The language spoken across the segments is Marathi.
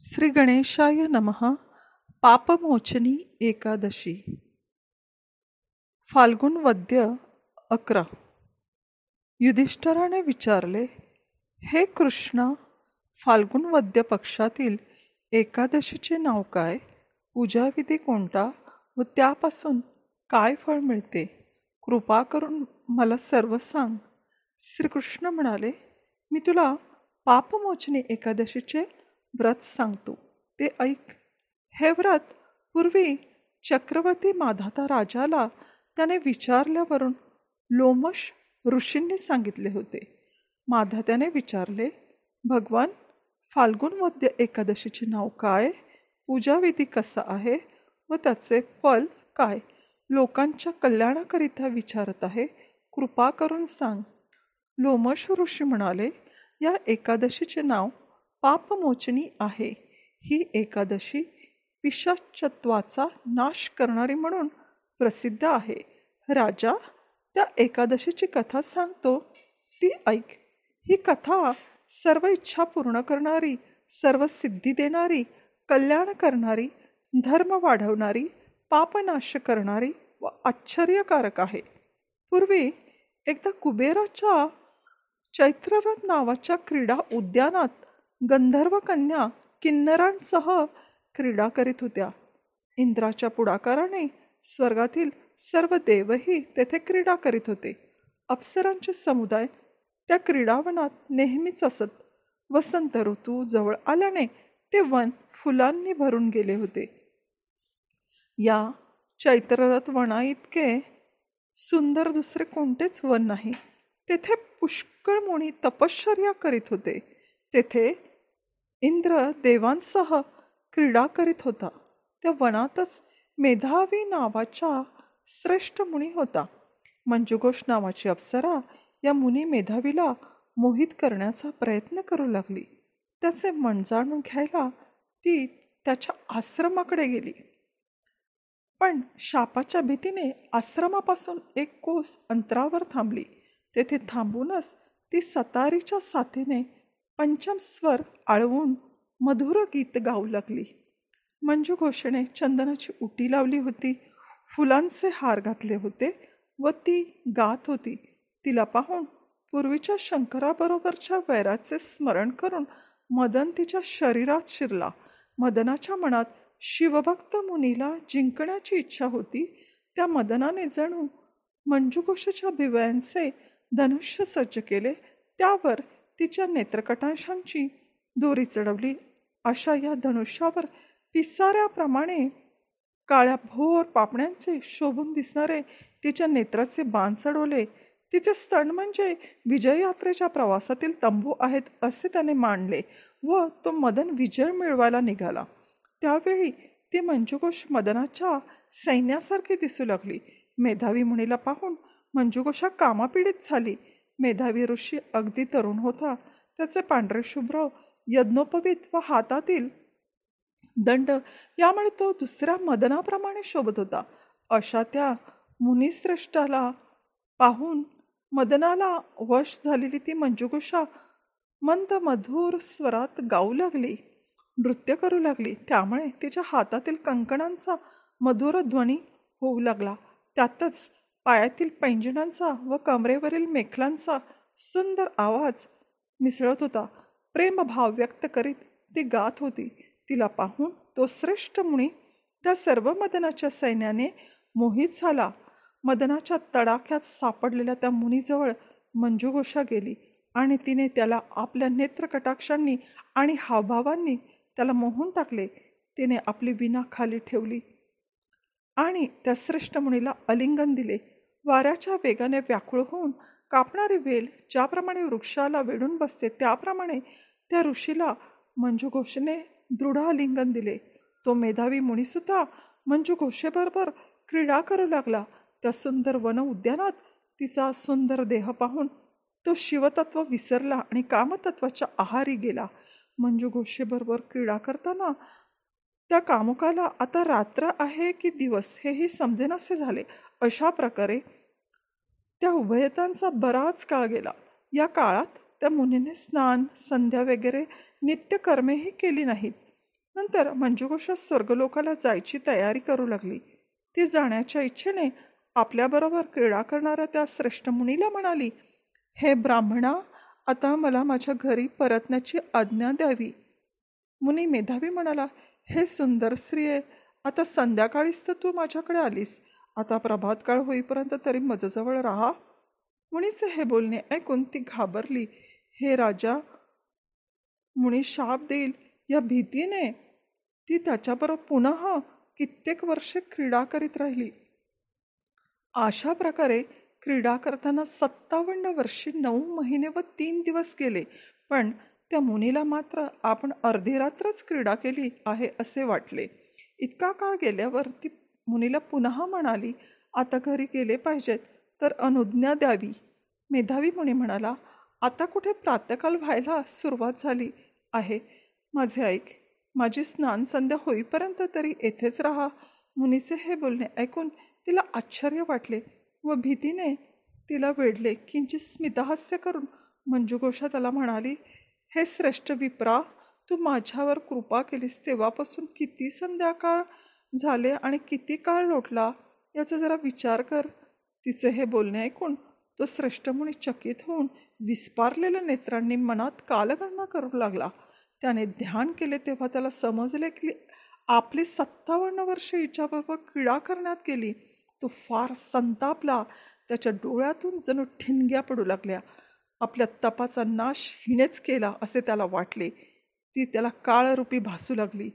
श्री गणेशाय नमः. पापमोचनी एकादशी. फाल्गुन वद्य अकरा. युधिष्ठराने विचारले हे कृष्णा फाल्गुन वद्य पक्षातील एकादशीचे नाव काय? पूजाविधी कोणता व त्यापासून काय फळ मिळते? कृपा करून मला सर्व सांग. श्रीकृष्ण म्हणाले मी तुला पापमोचनी एकादशीचे व्रत सांगतो. ते ऐक. हे व्रत पूर्वी चक्रवर्ती माधाता राजाला त्याने विचारल्यावरून लोमश ऋषींनी सांगितले होते. माधात्याने विचारले भगवान फाल्गुन मध्य एकादशीचे नाव काय? पूजाविधी कसा आहे? व त्याचे फल काय? लोकांच्या कल्याणाकरिता विचारत आहे. कृपा करून सांग. लोमश ऋषी म्हणाले या एकादशीचे नाव पापमोचनी आहे. ही एकादशी पिशाचत्वाचा नाश करणारी म्हणून प्रसिद्ध आहे. राजा त्या एकादशीची कथा सांगतो. ती ऐक. ही कथा सर्व इच्छा पूर्ण करणारी सर्व सिद्धी देणारी कल्याण करणारी धर्म वाढवणारी पापनाश करणारी व आश्चर्यकारक आहे. पूर्वी एकदा कुबेराच्या चैत्ररथ नावाच्या क्रीडा उद्यानात गंधर्व कन्या किन्नरांसह क्रीडा करीत होत्या. इंद्राच्या पुढाकाराने स्वर्गातील सर्व देवही तेथे क्रीडा करीत होते. अप्सरांचे समुदाय त्या क्रीडावनात नेहमीच असत. वसंत ऋतू जवळ आल्याने ते वन फुलांनी भरून गेले होते. या चैत्ररथ वना इतके सुंदर दुसरे कोणतेच वन नाही. तेथे पुष्कळ मुनी तपश्चर्या करीत होते. तेथे इंद्र देवांसह क्रीडा करीत होता. त्या वनातच मेधावी नावाच्या श्रेष्ठ मुनी होता. मंजुघोष नावाची अप्सरा या मुनी मेधावीला मोहित करण्याचा प्रयत्न करू लागली. त्याचे मन जाणून घ्यायला ती त्याच्या आश्रमाकडे गेली. पण शापाच्या भीतीने आश्रमापासून एक कोस अंतरावर थांबली. तेथे थांबूनच ती सतारीच्या साथीने पंचम स्वर आळवून मधुर गीत गाऊ लागली. मंजू घोषणे चंदनाची उटी लावली होती. फुलांचे हार घातले होते व ती गात होती. तिला पाहून पूर्वीच्या शंकराबरोबरच्या वैराचे स्मरण करून मदन तिच्या शरीरात शिरला. मदनाच्या मनात शिवभक्त मुनीला जिंकण्याची इच्छा होती. त्या मदनाने जणू मंजुघोषाच्या भिवयांचे धनुष्य सज्ज केले. त्यावर तिच्या नेत्रकटांशांची दोरी चढवली. अशा या धनुष्यावर पिसाऱ्याप्रमाणे काळ्या भोर पापण्यांचे शोभून दिसणारे तिच्या नेत्राचे बाण चढवले. तिचे स्तन म्हणजे विजययात्रेच्या प्रवासातील तंबू आहेत असे त्याने मांडले व तो मदन विजय मिळवायला निघाला. त्यावेळी ती मंजुकोश मदनाच्या सैन्यासारखी दिसू लागली. मेधावी मुनीला पाहून मंजुकोशा कामापीडित झाली. मेधावी ऋषी अगदी तरुण होता. त्याचे पांढरे शुभ्र यज्ञोपवीत व हातातील दंड यामुळे तो दुसऱ्या मदनाप्रमाणे शोभत होता. अशा त्या मुनिश्रेष्ठाला पाहून मदनाला वश झालेली ती मंजुघोषा मंद मधुर स्वरात गाऊ लागली नृत्य करू लागली. त्यामुळे तिच्या हातातील कंकणांचा मधुर ध्वनी होऊ लागला. त्यातच पायातील पैंजणांचा व कमरेवरील मेखलांचा सुंदर आवाज मिसळत होता. प्रेमभाव व्यक्त करीत ती गात होती. तिला पाहून तो श्रेष्ठ मुनी त्या सर्व मदनाच्या सैन्याने मोहित झाला. मदनाच्या तडाख्यात सापडलेल्या त्या मुनीजवळ मंजुघोषा गेली आणि तिने त्याला आपल्या नेत्रकटाक्षांनी आणि हावभावांनी त्याला मोहून टाकले. तिने आपली विना खाली ठेवली आणि त्या श्रेष्ठ मुनीला अलिंगन दिले. वाऱ्याच्या वेगाने व्याकुळ होऊन कापणारी वेल ज्याप्रमाणे वृक्षाला वेढून बसते त्याप्रमाणे त्या ऋषीला मंजू घोषेने दृढ दिले. तो मेधावी मुनीसुद्धा मंजू घोषेबरोबर क्रीडा करू लागला. त्या सुंदर वन उद्यानात तिचा सुंदर देह पाहून तो शिवतत्व विसरला आणि कामतत्वाच्या आहारी गेला. मंजू घोषेबरोबर क्रीडा करताना त्या कामुकाला आता रात्र आहे की दिवस हेही समजेनासे झाले. अशा प्रकारे त्या उभयतांचा बराच काळ गेला. या काळात त्या मुनीने स्नान संध्या वगैरे नित्यकर्मेही केली नाहीत. नंतर मंजुगोषा स्वर्गलोकाला जायची तयारी करू लागली. ती जाण्याच्या इच्छेने आपल्याबरोबर क्रीडा करणाऱ्या त्या श्रेष्ठ मुनीला म्हणाली हे ब्राह्मणा आता मला माझ्या घरी परतण्याची आज्ञा द्यावी. मुनी मेधावी म्हणाला हे सुंदर स्त्रिये आता संध्याकाळीच तर तू माझ्याकडे आलीस. आता प्रभात काळ होईपर्यंत तरी मजजवळ राहा. मुनीचे हे बोलणे ऐकून ती घाबरली. हे राजा मुनी शाप देईल या भीतीने? ती त्याच्याबरोबर पुन्हा कित्येक वर्षे क्रीडा करीत राहिली. अशा प्रकारे क्रीडा करताना सत्तावन्न वर्षी नऊ महिने व तीन दिवस गेले पण त्या मुनीला मात्र आपण अर्धी रात्रच क्रीडा केली आहे असे वाटले. इतका काळ गेल्यावर ती मुनीला पुन्हा म्हणाली आता घरी गेले पाहिजेत तर अनुज्ञा द्यावी. मेधावी मुनी म्हणाला आता कुठे प्रातकाल व्हायला सुरुवात झाली आहे. माझे ऐक माझी स्नान संध्या होईपर्यंत तरी येथेच राहा. मुनीचे हे बोलणे ऐकून तिला आश्चर्य वाटले व भीतीने तिला वेढले. किंचित स्मितहास्य करून मंजुघोषा त्याला म्हणाली हे श्रेष्ठ विप्रा तू माझ्यावर कृपा केलीस तेव्हापासून किती संध्याकाळ झाले आणि किती काळ लोटला याचा जरा विचार कर. तिचे हे बोलणे ऐकून तो श्रेष्ठमुनी चकित होऊन विस्पारलेल्या नेत्रांनी मनात कालगणना करू लागला. त्याने ध्यान केले तेव्हा त्याला समजले की आपली सत्तावन्न वर्ष हिच्याबरोबर क्रीडा करण्यात गेली. तो फार संतापला. त्याच्या डोळ्यातून जणू ठिणग्या पडू लागल्या. आपल्या तपाचा नाश हिनेच केला असे त्याला वाटले. ती त्याला काळरूपी भासू लागली.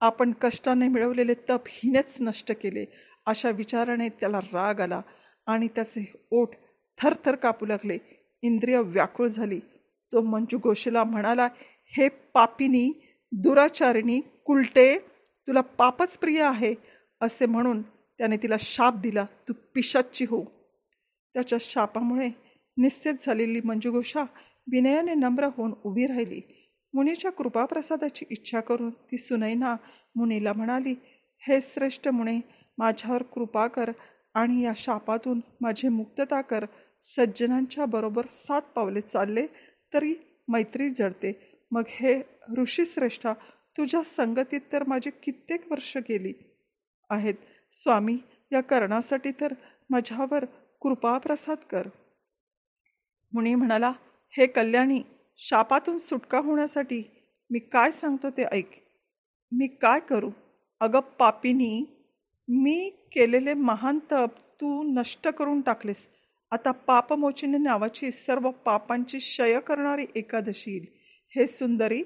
आपण कष्टाने मिळवलेले तप हिनेच नष्ट केले. अशा विचाराने त्याला राग आला आणि त्याचे ओठ थरथर कापू लागले. इंद्रिय व्याकुळ झाली. तो मंजू गोशीला म्हणाला हे पापिनी दुराचारिणी कुलटे तुला पापच प्रिय आहे. असे म्हणून त्याने तिला शाप दिला. तू पिशाची हो. त्याच्या शापामुळे निश्चित झालेली मंजुघोषा विनयाने नम्र होऊन उभी राहिली. मुनीच्या कृपाप्रसादाची इच्छा करून ती सुनैना मुनीला म्हणाली हे श्रेष्ठ मुने माझ्यावर कृपा कर आणि या शापातून माझी मुक्तता कर. सज्जनांच्या बरोबर सात पावले चालले तरी मैत्री जडते. मग हे ऋषीश्रेष्ठा तुझ्या संगतीत तर माझी कित्येक वर्ष गेली आहेत. स्वामी या कर्णासाठी तर माझ्यावर कृपाप्रसाद कर. मुनी म्हणाला हे कल्याणी शापातून सुटका होण्यासाठी मी काय सांगतो ते ऐक. मी काय करू? अगं पापिनी मी केलेले महान तप तू नष्ट करून टाकलेस. आता पापमोचिनी नावाची सर्व पापांची शय करणारी एकादशी येईल. हे सुंदरी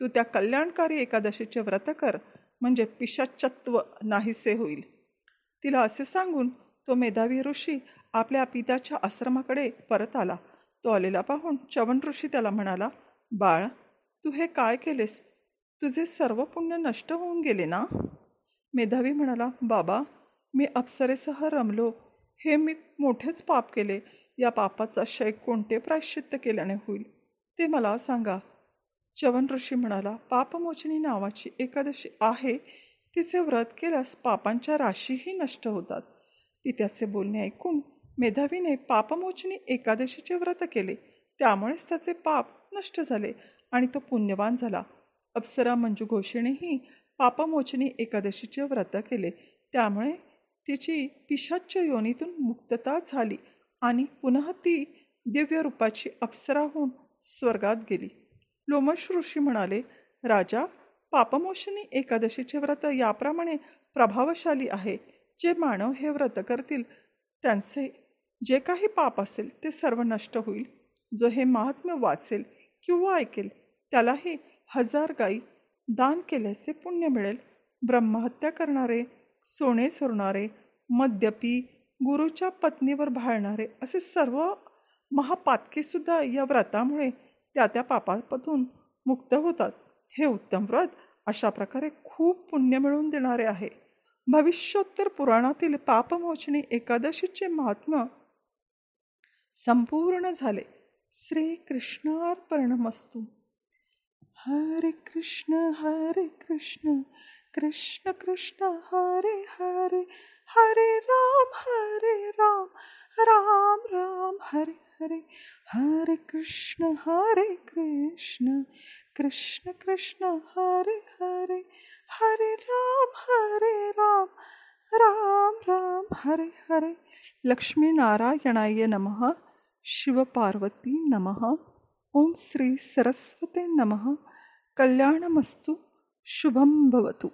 तू त्या कल्याणकारी एकादशीचे व्रत कर म्हणजे पिशाचत्व नाहीसे होईल. तिला असे सांगून तो मेधावी ऋषी आपल्या पित्याच्या आश्रमाकडे परत आला. तो आलेला. पाहून हो, चवन ऋषी त्याला म्हणाला बाळ तू हे काय केलेस? तुझे सर्व पुण्य नष्ट होऊन गेले ना? मेधावी म्हणाला बाबा मी अप्सरेसह रमलो. हे मी मोठेच पाप केले. या पापाचा क्षय कोणते प्रायश्चित्त केल्याने होईल? ते मला सांगा. चवन ऋषी म्हणाला पापमोचनी नावाची एकादशी आहे. तिचे व्रत केल्यास पापांच्या राशीही नष्ट होतात. ती त्याचे बोलणे ऐकून मेधावीने पापमोचनी एकादशीचे व्रत केले. त्यामुळेच त्याचे पाप नष्ट झाले आणि तो पुण्यवान झाला. अप्सरा मंजू घोषेनेही पापमोचनी एकादशीचे व्रत केले. त्यामुळे तिची पिशाच्य योनीतून मुक्तता झाली आणि पुन्हा ती दिव्य रूपाची अप्सरा होऊन स्वर्गात गेली. लोमश ऋषी म्हणाले राजा पापमोशनी एकादशीचे व्रत याप्रमाणे प्रभावशाली आहे. जे मानव हे व्रत करतील त्यांचे जे काही पाप असेल ते सर्व नष्ट होईल. जो हे महात्म्य वाचेल किंवा ऐकेल त्यालाही हजार गाई दान केल्याचे पुण्य मिळेल. ब्रह्महत्या करणारे सोने सोडणारे मद्यपी गुरुच्या पत्नीवर भाळणारे असे सर्व महापातकेसुद्धा या व्रतामुळे त्या त्या पापापातून मुक्त होतात. हे उत्तम व्रत अशा प्रकारे खूप पुण्य मिळवून देणारे आहे. भविष्योत्तर पुराणातील पापमोचनी एकादशीचे महात्मा संपूर्ण झाले. श्रीकृष्णार्पणमस्तू. हरे कृष्ण हरे कृष्ण कृष्ण कृष्ण हरे हरे हरे राम हरे राम राम राम हरे हरे हरे कृष्ण हरे कृष्ण कृष्ण कृष्ण हरे हरे हरे राम हरे राम राम राम हरे हरे. लक्ष्मीनारायणाय नमः. शिवपार्वती नमः. ओम श्री सरस्वते नमः. कल्याणमस्तु. शुभं भवतु.